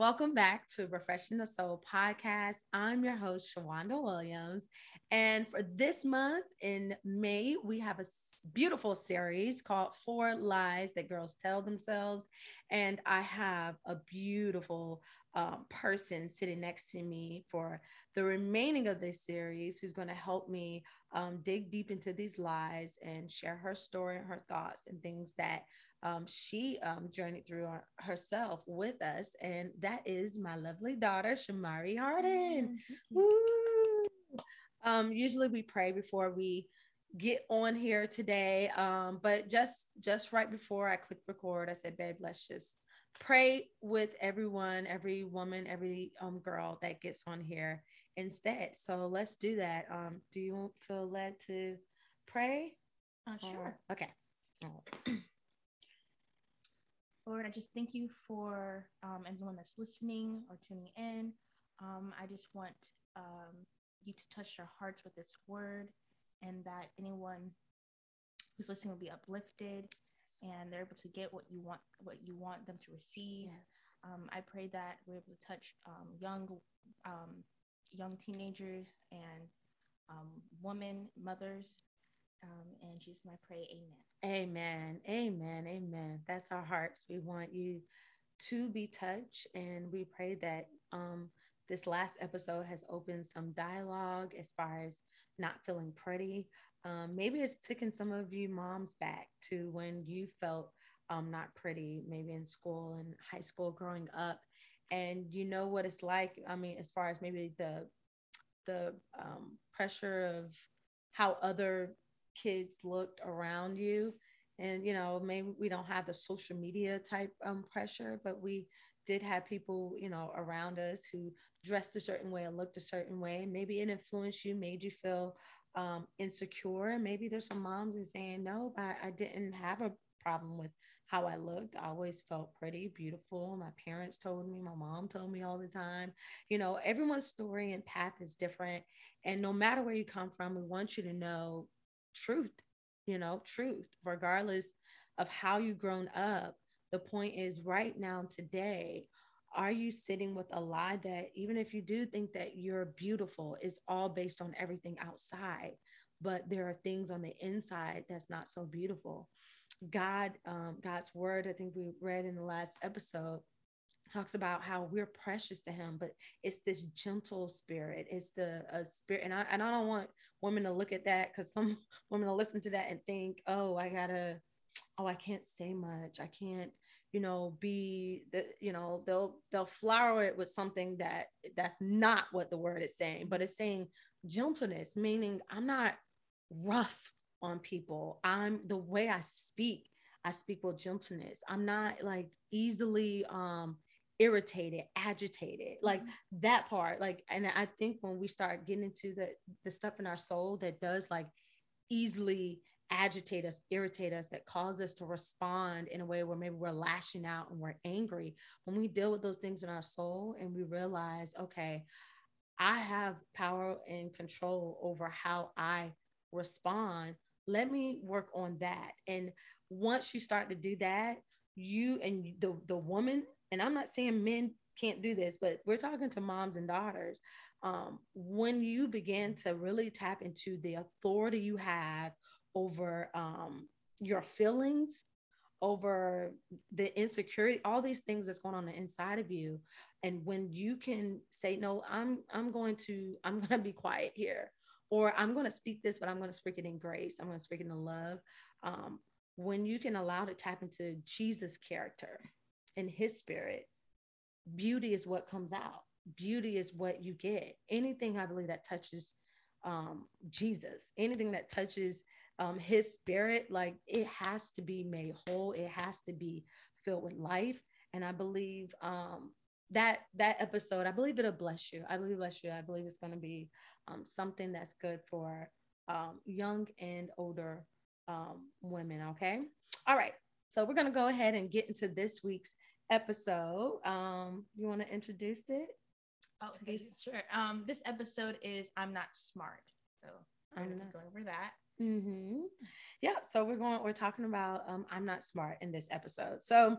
Welcome back to Refreshing the Soul podcast. I'm your host, Shawanda Williams. And for this month in May, we have a beautiful series called Four Lies That Girls Tell Themselves. And I have a beautiful um, person sitting next to me for the remaining of this series who's going to help me um, dig deep into these lies and share her story and her thoughts and things that um, she um, journeyed through herself with us, and that is my lovely daughter, Shamari Harden. Mm-hmm. Woo! Um, usually we pray before we get on here today, um, but just just right before I click record, I said, "Babe, let's just pray with everyone, every woman, every um, girl that gets on here instead." So let's do that. Um, do you feel led to pray? Uh, sure. Or, okay. Lord, I just thank you for um, everyone that's listening or tuning in. Um, I just want um, you to touch their hearts with this word and that anyone who's listening will be uplifted and they're able to get what you want what you want them to receive. Yes. Um, I pray that we're able to touch um, young um, young teenagers and women, mothers, and Jesus, I pray, Amen. Amen. Amen. Amen. That's our hearts. We want you to be touched. And we pray that um, this last episode has opened some dialogue as far as not feeling pretty. Um, maybe it's taken some of you moms back to when you felt um, not pretty, maybe in school and high school growing up. And you know what it's like. I mean, as far as maybe the the um, pressure of how other kids looked around you and you know maybe we don't have the social media type um, pressure but we did have people you know around us who dressed a certain way and looked a certain way maybe it influenced you made you feel um, insecure maybe there's some moms who saying no I, I didn't have a problem with how I looked. I always felt pretty, beautiful. My parents told me, my mom told me all the time. You know, everyone's story and path is different. And no matter where you come from, we want you to know truth, you know, truth, regardless of how you've grown up. The point is, right now, today, are you sitting with a lie that even if you do think that you're beautiful, is all based on everything outside, but there are things on the inside that's not so beautiful. God, um, God's word, I think we read in the last episode, talks about how we're precious to him but it's this gentle spirit. It's the uh, spirit and I, and I don't want women to look at that because some women will listen to that and think oh i gotta oh i can't say much. I can't you know be the you know they'll they'll flower it with something that that's not what the word is saying but it's saying gentleness meaning i'm not rough on people. I'm the way i speak i speak with gentleness. I'm not like easily um irritated, agitated, like mm-hmm. that part. Like, and I think when we start getting into the the stuff in our soul that does like easily agitate us, irritate us, that cause us to respond in a way where maybe we're lashing out and we're angry. When we deal with those things in our soul and we realize, okay, I have power and control over how I respond. Let me work on that. And once you start to do that, you and the the woman and I'm not saying men can't do this, but we're talking to moms and daughters. Um, when you begin to really tap into the authority you have over um, your feelings, over the insecurity, all these things that's going on the inside of you, and when you can say, "No, I'm I'm going to I'm going to be quiet here," or "I'm going to speak this, but I'm going to speak it in grace. I'm going to speak it in love." Um, when you can allow to tap into Jesus' character in his spirit, beauty is what comes out. Beauty is what you get. Anything I believe that touches um, Jesus, anything that touches um, his spirit, like it has to be made whole. It has to be filled with life. And I believe um, that that episode, I believe it'll bless you. I believe bless you. I believe it's going to be um, something that's good for um, young and older um, women. Okay. All right. So we're going to go ahead and get into this week's episode. Um, you want to introduce it? Oh, okay, sure. Um, this episode is I'm not smart. So I'm gonna go over that. Mm-hmm. Yeah. So we're going. We're talking about um, I'm not smart in this episode. So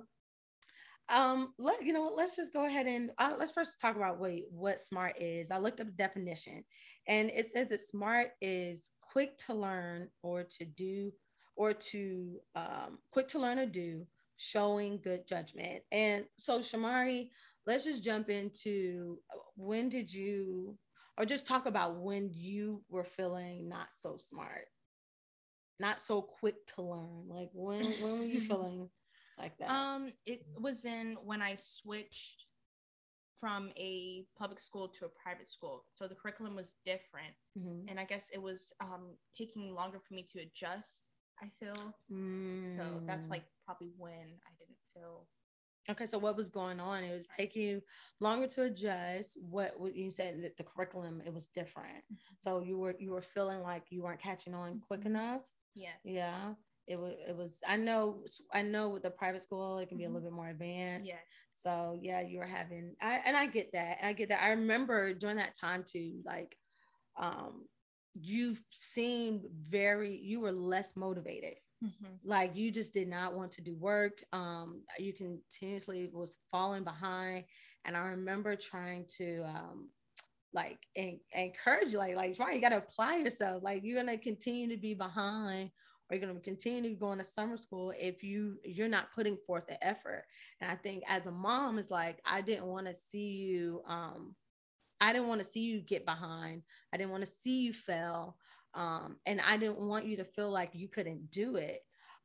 um, let you know. Let's just go ahead and uh, let's first talk about what what smart is. I looked up the definition, and it says that smart is quick to learn or to do or to um, quick to learn or do, showing good judgment. And so, Shamari, let's just jump into uh, when did you, or just talk about when you were feeling not so smart, not so quick to learn. Like when when were you feeling like that? Um, it was in when I switched from a public school to a private school. So the curriculum was different. Mm-hmm. And I guess it was um, taking longer for me to adjust, I feel. Mm. So that's like probably when I didn't feel. Okay, so what was going on? It was taking you longer to adjust. What, you said that the curriculum it was different. Mm-hmm. So you were you were feeling like you weren't catching on quick mm-hmm. enough. Yes. Yeah it was it was i know i know with the private school it can be a little bit more advanced yeah so yeah you were having i and i get that i get that i remember during that time too like um you seemed very you were less motivated. Mm-hmm. like you just did not want to do work. Um you continuously was falling behind. And i remember trying to um like en- encourage you like like try you got to apply yourself. Like you're gonna continue to be behind or you're going to continue going to summer school if you you're not putting forth the effort. And i think as a mom is like i didn't want to see you um i didn't want to see you get behind i didn't want to see you fail um and i didn't want you to feel like you couldn't do it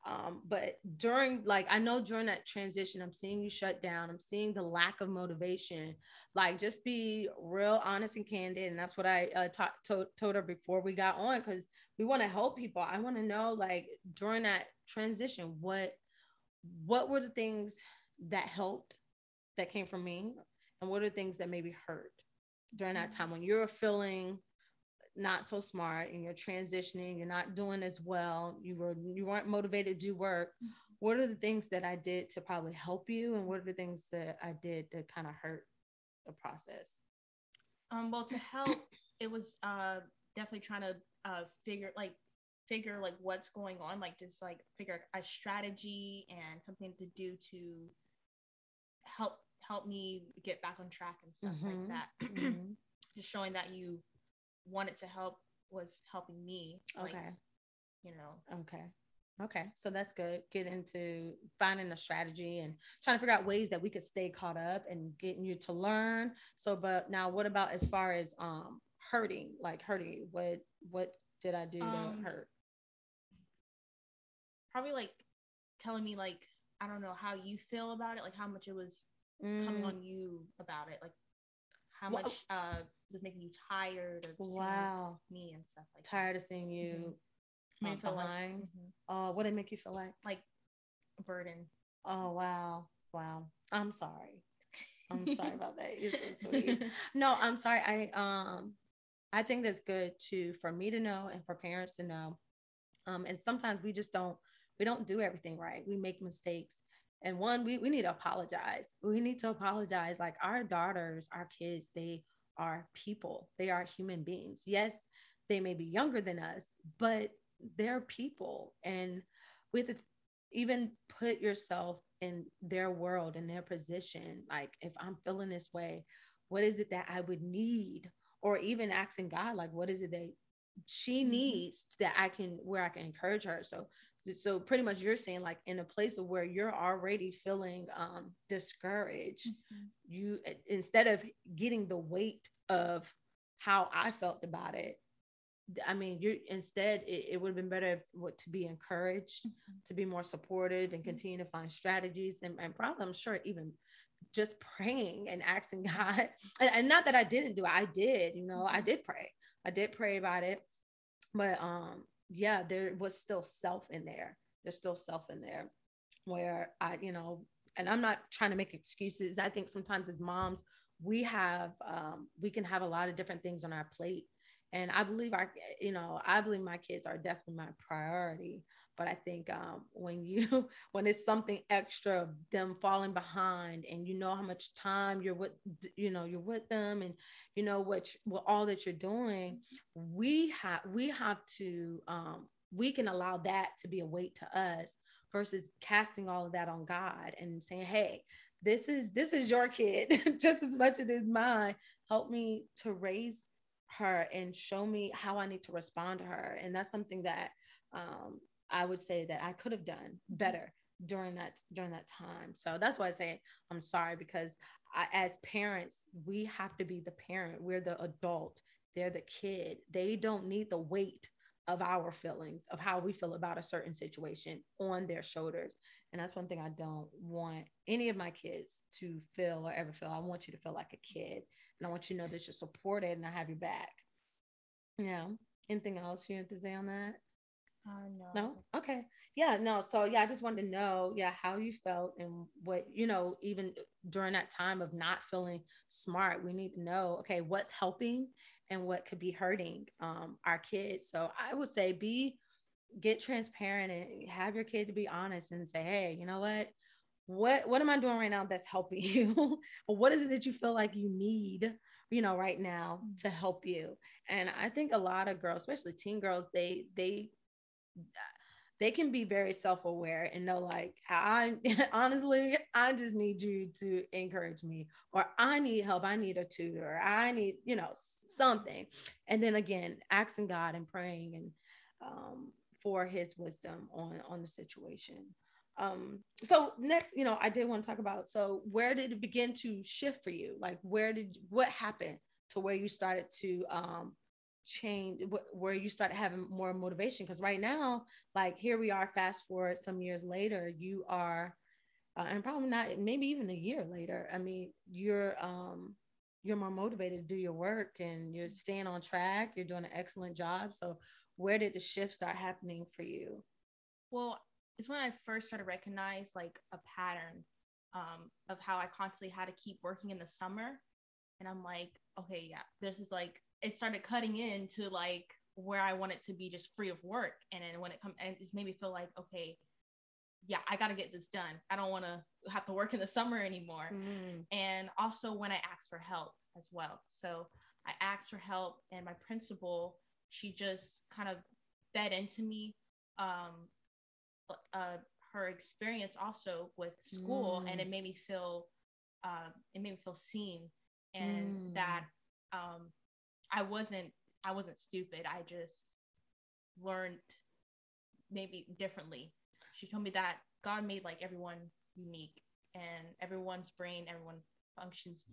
um, but during like I know during that transition, I'm seeing you shut down. I'm seeing the lack of motivation. Like just be real honest and candid. And that's what I uh, ta- to- told her before we got on because we want to help people. I want to know like during that transition, what what were the things that helped that came from me, and what are the things that maybe hurt during that time when you're feeling not so smart and you're transitioning, you're not doing as well, you were you weren't motivated to do work. Mm-hmm. What are the things that I did to probably help you, and what are the things that I did to kind of hurt the process? Um, well, to help, it was uh, definitely trying to uh, figure like figure like what's going on, like just like figure a strategy and something to do to help help me get back on track and stuff mm-hmm. like that. Mm-hmm. just showing that you wanted to help was helping me. Like, okay. You know. Okay. Okay. So that's good. Get into finding a strategy and trying to figure out ways that we could stay caught up and getting you to learn. So, but now what about as far as um hurting, like hurting you? What what did I do um, to hurt? Probably like telling me like I don't know how you feel about it, like how much it was mm. coming on you about it, like how well, much uh was making you tired of wow me and stuff like tired that. of seeing you mm-hmm. um, behind. Like, mm-hmm. uh, what did it make you feel like? Like a burden. Oh wow, wow. I'm sorry. I'm sorry about that. You're so sweet. No, I'm sorry. I um I think that's good too for me to know and for parents to know. Um, and sometimes we just don't we don't do everything right. We make mistakes. And one, we, we need to apologize. We need to apologize. Like our daughters, our kids, they are people, they are human beings. Yes, they may be younger than us, but they're people. And with even put yourself in their world, in their position. Like, if I'm feeling this way, what is it that I would need? Or even asking God, like, what is it that she mm-hmm. needs that I can, where I can encourage her? So, so pretty much you're saying like in a place of where you're already feeling um discouraged mm-hmm. you instead of getting the weight of how i felt about it i mean you instead it, it would have been better if, what to be encouraged mm-hmm. to be more supportive and mm-hmm. continue to find strategies and, and probably i'm sure even just praying and asking god and, and not that i didn't do it i did you know i mm-hmm. did pray i did pray about it but um yeah, there was still self in there. There's still self in there where I, you know, and I'm not trying to make excuses. I think sometimes as moms, we have, um, we can have a lot of different things on our plate. And I believe our, you know, I believe my kids are definitely my priority. But I think um, when you, when it's something extra of them falling behind and you know how much time you're with, you know, you're with them and you know what, what all that you're doing, we have, we have to, um, we can allow that to be a weight to us versus casting all of that on God and saying, hey, this is this is your kid just as much as it is mine. Help me to raise her and show me how I need to respond to her. And that's something that um, I would say that I could have done better during that during that time. So that's why I say I'm sorry because I, as parents, we have to be the parent. We're the adult. They're the kid. They don't need the weight of our feelings of how we feel about a certain situation on their shoulders. And that's one thing I don't want any of my kids to feel or ever feel. I want you to feel like a kid. And I want you to know that you're supported and I have your back. Yeah. Anything else you have to say on that? Uh, no. No? Okay. Yeah, no. So yeah, I just wanted to know, yeah, how you felt and what, you know, even during that time of not feeling smart, we need to know, okay, what's helping and what could be hurting um, our kids. So I would say be get transparent and have your kid to be honest and say, hey, you know what? What what am I doing right now that's helping you? what is it that you feel like you need, you know, right now to help you? And I think a lot of girls, especially teen girls, they they they can be very self-aware and know like i honestly i just need you to encourage me or i need help i need a tutor i need you know something. And then again asking god and praying and um, for his wisdom on on the situation. Um so next you know i did want to talk about so where did it begin to shift for you? Like where did what happened to where you started to um change where you start having more motivation because right now like here we are fast forward some years later you are uh, and probably not maybe even a year later i mean you're um you're more motivated to do your work and you're staying on track you're doing an excellent job so where did the shift start happening for you? Well, it's when I first started to recognize like a pattern um, of how I constantly had to keep working in the summer. And I'm like, okay, yeah, this is like, it started cutting into like where I want it to be just free of work. And then when it comes, and it made me feel like, okay, yeah, I got to get this done. I don't want to have to work in the summer anymore. Mm. And also when I asked for help as well. So I asked for help, and my principal she just kind of fed into me um, uh, her experience also with school, mm. and it made me feel uh, it made me feel seen, and mm. that um, I wasn't I wasn't stupid. I just learned maybe differently. She told me that God made like everyone unique, and everyone's brain, everyone functions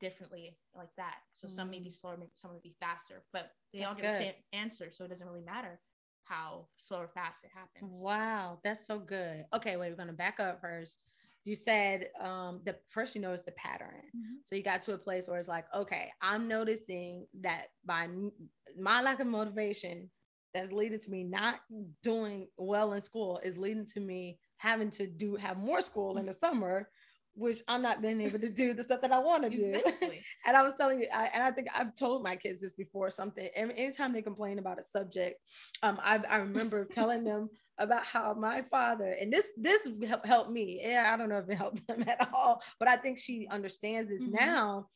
differently like that. So mm. some may be mm. slower, some may be faster, but they that's all get good. the same answer. So it doesn't really matter how slow or fast it happens. Wow, that's so good. Okay, wait, we're gonna back up first. You said um the first you noticed the pattern. Mm-hmm. So you got to a place where it's like, okay, I'm noticing that by m- my lack of motivation that's leading to me not doing well in school is leading to me having to do have more school in the summer which I'm not being able to do the stuff that I want to do. Exactly. and I was telling you, I, and I think I've told my kids this before. Something anytime they complain about a subject, um, I, I remember telling them about how my father and this this helped me. Yeah, I don't know if it helped them at all, but I think she understands this mm-hmm. now.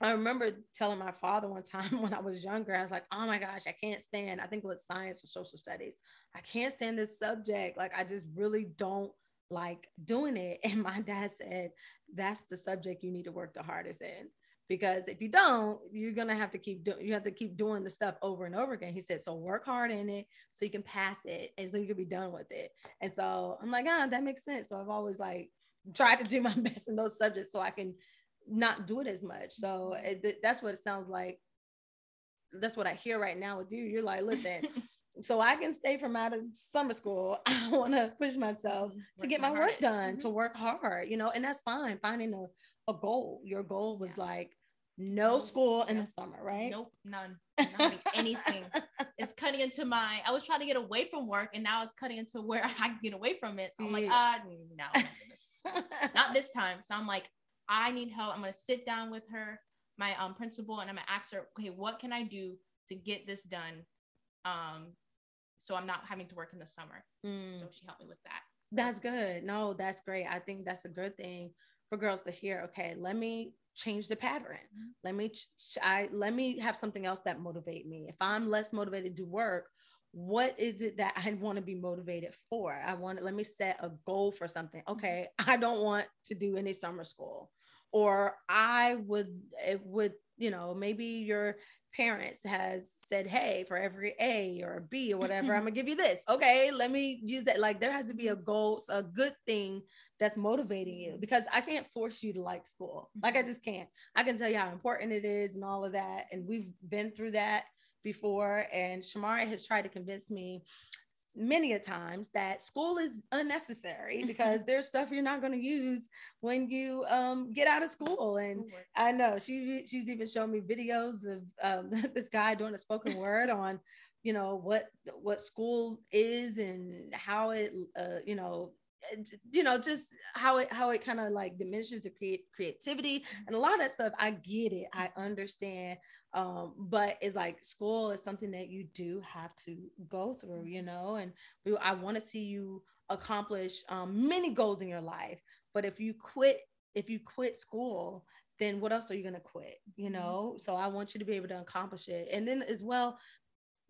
I remember telling my father one time when I was younger, I was like, oh my gosh, I can't stand, I think it was science or social studies. I can't stand this subject. Like, I just really don't like doing it. And my dad said, that's the subject you need to work the hardest in. Because if you don't, you're gonna have to keep doing you have to keep doing the stuff over and over again. He said, so work hard in it so you can pass it and so you can be done with it. And so I'm like, ah, that makes sense. So I've always like tried to do my best in those subjects so I can not do it as much. So it, that's what it sounds like. That's what I hear right now with you. You're like, listen, so I can stay from out of summer school. I want to push myself mm-hmm. to get my work done, mm-hmm. to work hard, you know, and that's fine. Finding a, a goal. Your goal was yeah. like no school in the summer, right? Nope, none. Not anything. it's cutting into my. I was trying to get away from work, and now it's cutting into where I can get away from it. So I'm like, ah, no, not this time. So I'm like, I need help. I'm gonna sit down with her, my um principal, and I'm gonna ask her, okay, what can I do to get this done? Um, so I'm not having to work in the summer. Mm. So she helped me with that. That's good. No, that's great. I think that's a good thing for girls to hear. Okay, let me change the pattern. Mm-hmm. Let me ch- I let me have something else that motivate me. If I'm less motivated to work, what is it that I want to be motivated for? I want to let me set a goal for something. Okay, I don't want to do any summer school, or I would it would you know maybe your parents has said, hey, for every A or a B or whatever, I'm gonna give you this. Okay, let me use that. Like there has to be a goal, a good thing that's motivating you because I can't force you to like school. Like I mm-hmm. just can't. I can tell you how important it is and all of that. And we've been through that before. And Shamari has tried to convince me many a times that school is unnecessary because there's stuff you're not going to use when you um, get out of school and i know she she's even shown me videos of um, this guy doing a spoken word on you know what what school is and how it uh, you know you know just how it how it kind of like diminishes the create creativity mm-hmm. and a lot of that stuff i get it i understand um but it's like school is something that you do have to go through you know and we, i want to see you accomplish um, many goals in your life but if you quit if you quit school then what else are you going to quit you mm-hmm. know so i want you to be able to accomplish it and then as well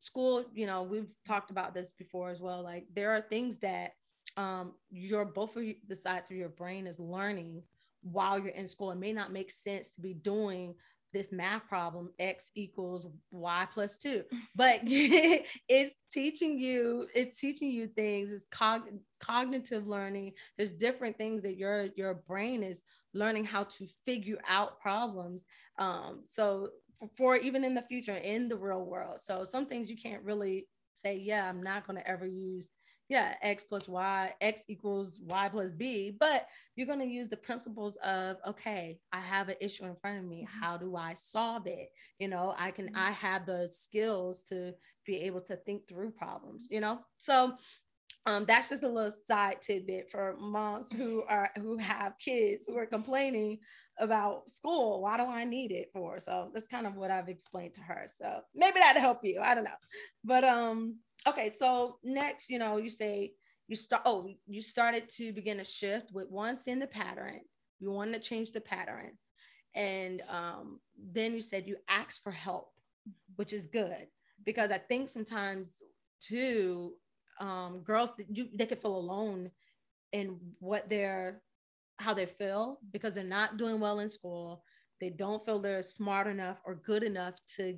school you know we've talked about this before as well like there are things that um, your both of the sides of your brain is learning while you're in school. It may not make sense to be doing this math problem x equals y plus 2 but it's teaching you it's teaching you things. It's cog- cognitive learning. There's different things that your your brain is learning how to figure out problems um so for, for even in the future in the real world. So some things you can't really say yeah i'm not going to ever use yeah, x plus y, x equals y plus b, but you're going to use the principles of, okay, I have an issue in front of me. Mm-hmm. How do I solve it? You know, I can, mm-hmm. I have the skills to be able to think through problems, you know? So, um, that's just a little side tidbit for moms who are who have kids who are complaining about school. Why do I need it for? So that's kind of what I've explained to her. So maybe that'll help you. I don't know. But um, okay, so next, you know, you say you start oh, you started to begin a shift with once in the pattern. You wanted to change the pattern. And um, then you said you asked for help, which is good because I think sometimes too, um, girls you they could feel alone in what they're how they feel because they're not doing well in school. They don't feel they're smart enough or good enough to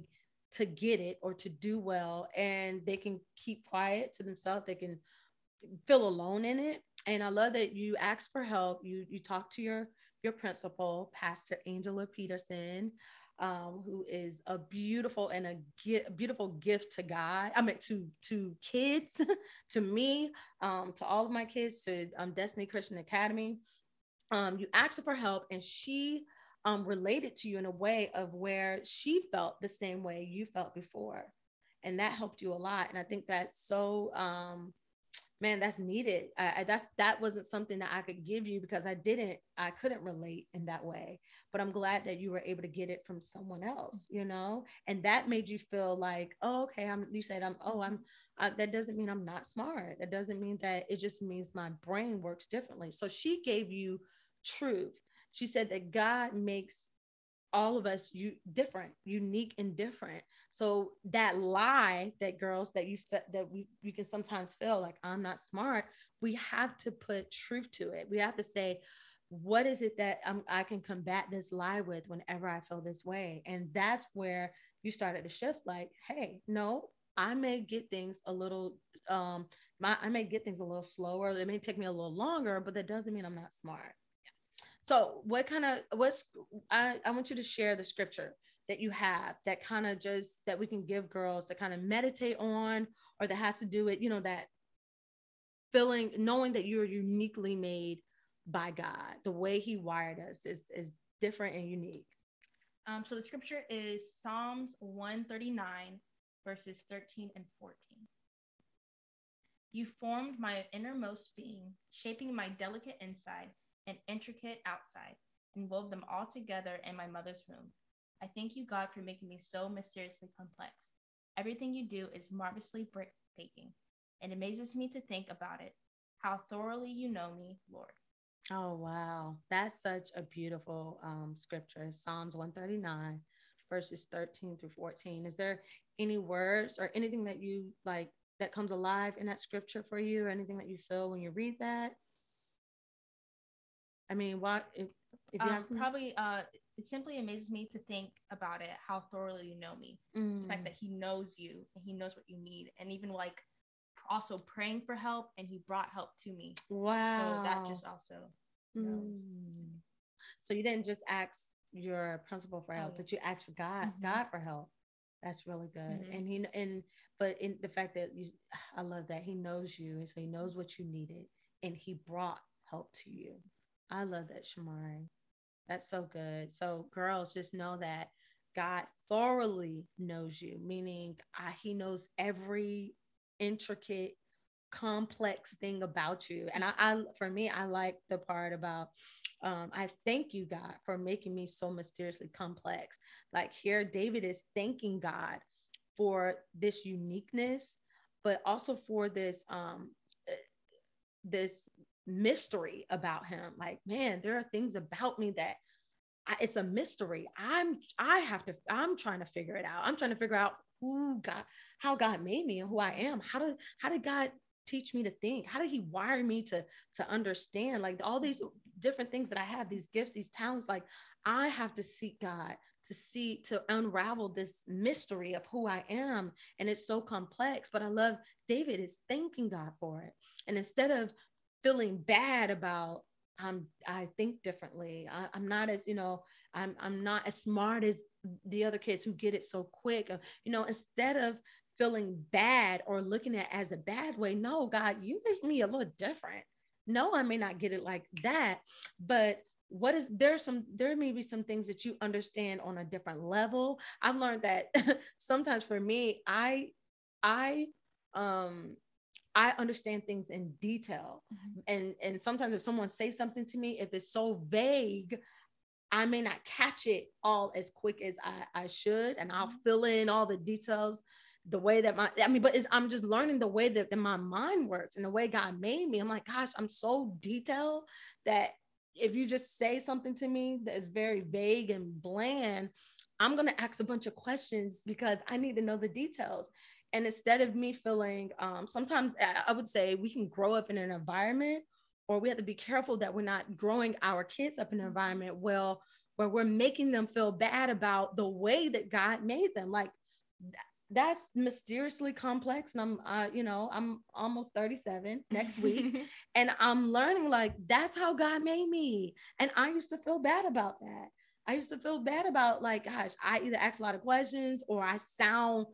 to get it or to do well and they can keep quiet to themselves they can feel alone in it and i love that you ask for help you you talk to your your principal pastor angela peterson um, who is a beautiful and a, gi- beautiful gift to God. I mean, to to kids, to me, um, to all of my kids, to um, Destiny Christian Academy. Um, you asked for help, and she um, related to you in a way of where she felt the same way you felt before. And that helped you a lot. And I think that's so, um, man, that's needed. I, I, that's that wasn't something that I could give you because I didn't, I couldn't relate in that way. But I'm glad that you were able to get it from someone else, you know, and that made you feel like, oh, okay, I'm. You said I'm. Oh, I'm. Uh, that doesn't mean I'm not smart. That doesn't mean that it just means my brain works differently. So she gave you truth she said that God makes all of us you different, unique and different. So that lie that girls that you fe- that we, we can sometimes feel like I'm not smart, we have to put truth to it. We have to say, what is it that I'm, I can combat this lie with whenever I feel this way? And that's where you started to shift like, hey, no, I may get things a little um my, I may get things a little slower. It may take me a little longer, but that doesn't mean I'm not smart. So, what kind of what's I, I want you to share the scripture that you have that kind of just that we can give girls to kind of meditate on, or that has to do with you know that feeling, knowing that you're uniquely made by God. The way He wired us is is different and unique. Um, so the scripture is Psalms 139, verses 13 and 14. You formed my innermost being, shaping my delicate inside and intricate outside, and wove them all together in my mother's womb. I thank you, God, for making me so mysteriously complex. Everything you do is marvelously breathtaking. It amazes me to think about it, how thoroughly you know me, Lord. Oh, wow. That's such a beautiful um, scripture. Psalms 139, verses 13 through 14. Is there any words or anything that you like that comes alive in that scripture for you or anything that you feel when you read that? I mean, what if, if you um, have some... probably uh it simply amazes me to think about it how thoroughly you know me mm. the fact mm. that he knows you and he knows what you need and even like also praying for help and he brought help to me wow so that just also mm. so you didn't just ask your principal for help oh, yeah. but you asked for god mm-hmm. god for help that's really good mm-hmm. and he and but in the fact that you i love that he knows you and so he knows what you needed and he brought help to you i love that shamari that's so good. So, girls, just know that God thoroughly knows you, meaning uh, He knows every intricate, complex thing about you. And I, I for me, I like the part about um, I thank you, God, for making me so mysteriously complex. Like here, David is thanking God for this uniqueness, but also for this um, this mystery about him. Like man there are things about me that I, it's a mystery. I'm i have to i'm trying to figure it out. I'm trying to figure out who god how god made me and who i am. How did how did god teach me to think? How did he wire me to to understand? Like all these different things that i have these gifts these talents like i have to seek god to see to unravel this mystery of who i am. And it's so complex but i love david is thanking god for it. And instead of feeling bad about I'm I think differently. I, am not as you know I'm I'm not as smart as the other kids who get it so quick. Uh, you know, instead of feeling bad or looking at as a bad way, no, God, you make me a little different. No, I may not get it like that, but what is there's some there may be some things that you understand on a different level. I've learned that sometimes for me, I I um I understand things in detail. Mm-hmm. And and sometimes if someone says something to me, if it's so vague, I may not catch it all as quick as I, I should. And I'll mm-hmm. fill in all the details the way that my I mean, but I'm just learning the way that, that my mind works and the way God made me. I'm like, gosh, I'm so detailed that if you just say something to me that is very vague and bland, I'm going to ask a bunch of questions because I need to know the details. And instead of me feeling, um, sometimes I would say we can grow up in an environment, or we have to be careful that we're not growing our kids up in an environment well where we're making them feel bad about the way that God made them. Like that's mysteriously complex. And I'm, uh, you know, I'm almost 37 next week, and I'm learning like that's how God made me. And I used to feel bad about that. I used to feel bad about like, gosh, I either ask a lot of questions or I sound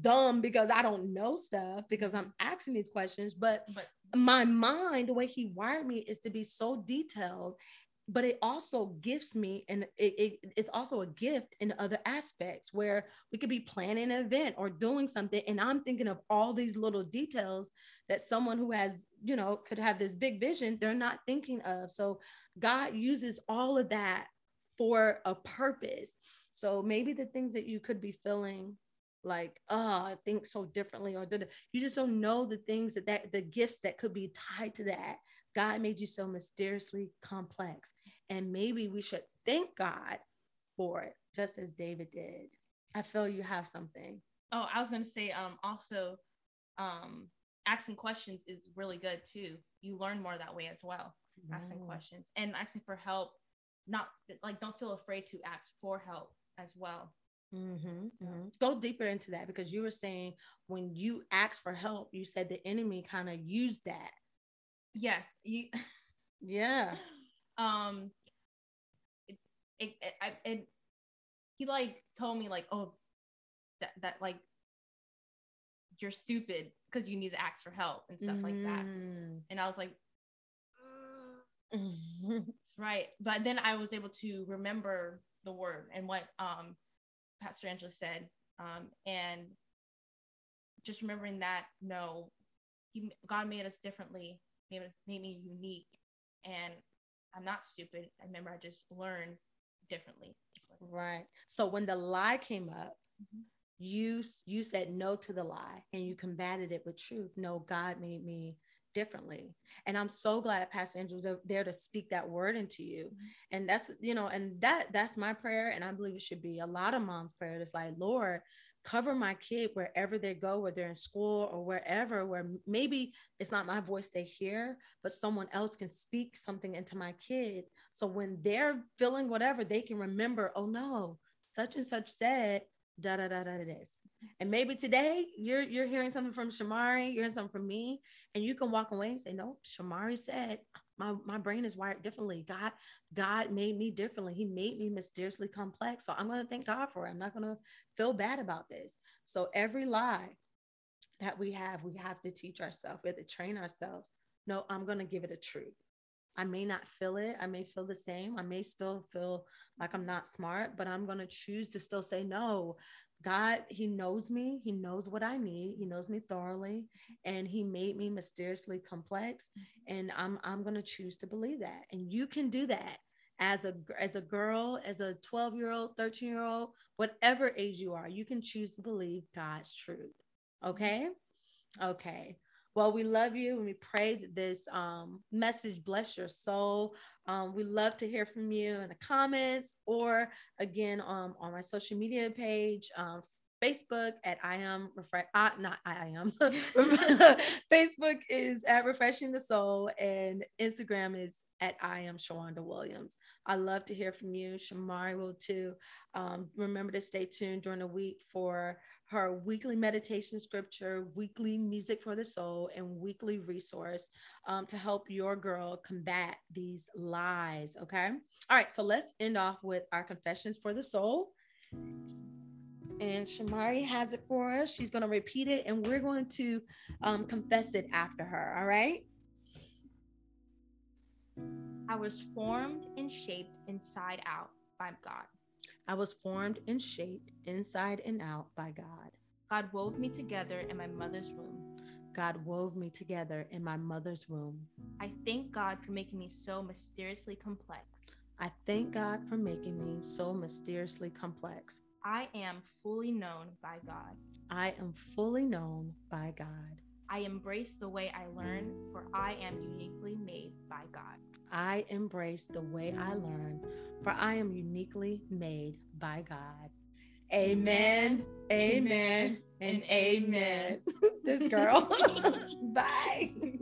dumb because I don't know stuff because I'm asking these questions. But, but my mind, the way he wired me is to be so detailed, but it also gifts me and it, it, it's also a gift in other aspects where we could be planning an event or doing something. And I'm thinking of all these little details that someone who has, you know, could have this big vision, they're not thinking of. So God uses all of that for a purpose. So maybe the things that you could be feeling like oh i think so differently or you just don't know the things that that the gifts that could be tied to that. God made you so mysteriously complex and maybe we should thank god for it just as david did. I feel you have something. Oh i was going to say um also um asking questions is really good too. You learn more that way as well asking questions and asking for help not like don't feel afraid to ask for help as well Mm-hmm, mm-hmm. Go deeper into that because you were saying when you asked for help, you said the enemy kind of used that. Yes. You, yeah. Um. It, it, it, it, he like told me like, oh, that that like you're stupid because you need to ask for help and stuff mm. like that. Mm. And I was like, right. But then I was able to remember the word and what um Pastor Angela said, um, and just remembering that, no, he, God made us differently, made, made me unique, and I'm not stupid. I remember I just learned differently. Right. So when the lie came up, mm-hmm. you you said no to the lie and you combated it with truth. No, God made me differently. And I'm so glad Pastor Andrew was there to speak that word into you. And that's, you know, and that that's my prayer. And I believe it should be a lot of moms' prayer. It's like, Lord, cover my kid wherever they go, whether they're in school or wherever, where maybe it's not my voice they hear, but someone else can speak something into my kid. So when they're feeling whatever, they can remember, oh no, such and such said, da da da da this. And maybe today you're you're hearing something from Shamari, you're hearing something from me, and you can walk away and say, No, Shamari said my, my brain is wired differently. God, God made me differently. He made me mysteriously complex. So I'm gonna thank God for it. I'm not gonna feel bad about this. So every lie that we have, we have to teach ourselves, we have to train ourselves. No, I'm gonna give it a truth. I may not feel it. I may feel the same. I may still feel like I'm not smart, but I'm going to choose to still say, no, God, He knows me. He knows what I need. He knows me thoroughly, and He made me mysteriously complex. And I'm I'm gonna choose to believe that. And you can do that as a as a girl, as a 12 year old, 13 year old, whatever age you are. You can choose to believe God's truth. Okay, okay. Well, we love you and we pray that this um, message bless your soul. Um, we love to hear from you in the comments or again um, on my social media page, um, Facebook at I am refresh. Uh, not I am. Facebook is at refreshing the soul, and Instagram is at I am Shawanda Williams. I love to hear from you. Shamari will too. Um, remember to stay tuned during the week for her weekly meditation scripture, weekly music for the soul, and weekly resource um, to help your girl combat these lies. Okay. All right. So let's end off with our confessions for the soul. And Shamari has it for us. She's going to repeat it and we're going to um, confess it after her. All right. I was formed and shaped inside out by God. I was formed and shaped inside and out by God. God wove me together in my mother's womb. God wove me together in my mother's womb. I thank God for making me so mysteriously complex. I thank God for making me so mysteriously complex. I am fully known by God. I am fully known by God. I embrace the way I learn, for I am uniquely made by God. I embrace the way I learn, for I am uniquely made by God. Amen, amen, and amen. this girl. Bye.